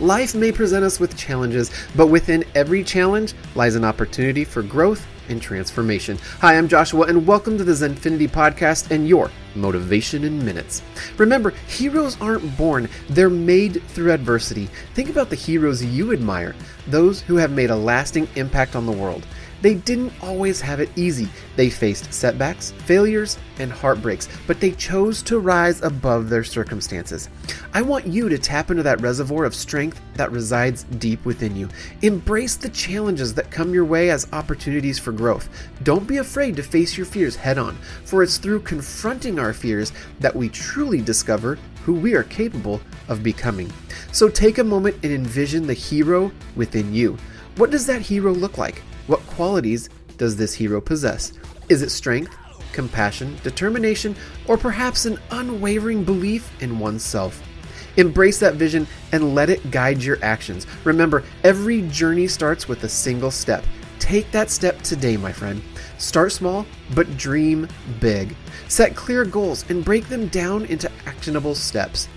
Life may present us with challenges, but within every challenge lies an opportunity for growth and transformation. Hi, I'm Joshua, and welcome to the Zenfinity Podcast and your Motivation in Minutes. Remember, heroes aren't born, they're made through adversity. Think about the heroes you admire, those who have made a lasting impact on the world. They didn't always have it easy. They faced setbacks, failures, and heartbreaks, but they chose to rise above their circumstances. I want you to tap into that reservoir of strength that resides deep within you. Embrace the challenges that come your way as opportunities for growth. Don't be afraid to face your fears head on, for it's through confronting our fears that we truly discover who we are capable of becoming. So take a moment and envision the hero within you. What does that hero look like? What qualities does this hero possess? Is it strength, compassion, determination, or perhaps an unwavering belief in oneself? Embrace that vision and let it guide your actions. Remember, every journey starts with a single step. Take that step today, my friend. Start small, but dream big. Set clear goals and break them down into actionable steps.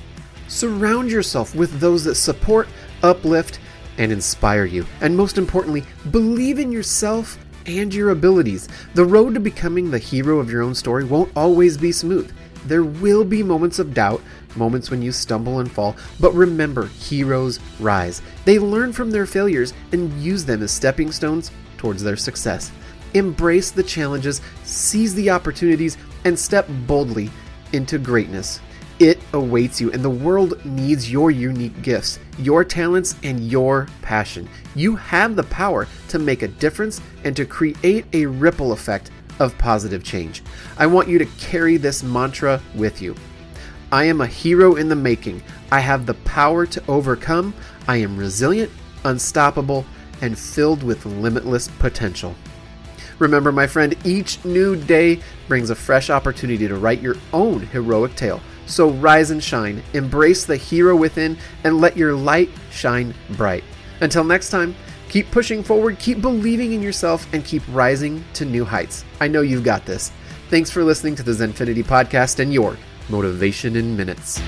Surround yourself with those that support, uplift, and inspire you. And most importantly, believe in yourself and your abilities. The road to becoming the hero of your own story won't always be smooth. There will be moments of doubt, moments when you stumble and fall, but remember, heroes rise. They learn from their failures and use them as stepping stones towards their success. Embrace the challenges, seize the opportunities, and step boldly into greatness. It awaits you, and the world needs your unique gifts, your talents, and your passion. You have the power to make a difference and to create a ripple effect of positive change. I want you to carry this mantra with you. I am a hero in the making. I have the power to overcome. I am resilient, unstoppable, and filled with limitless potential. Remember, my friend, each new day brings a fresh opportunity to write your own heroic tale. So rise and shine, embrace the hero within, and let your light shine bright. Until next time, keep pushing forward, keep believing in yourself, and keep rising to new heights. I know you've got this. Thanks for listening to the Zenfinity Podcast and your Motivation in Minutes.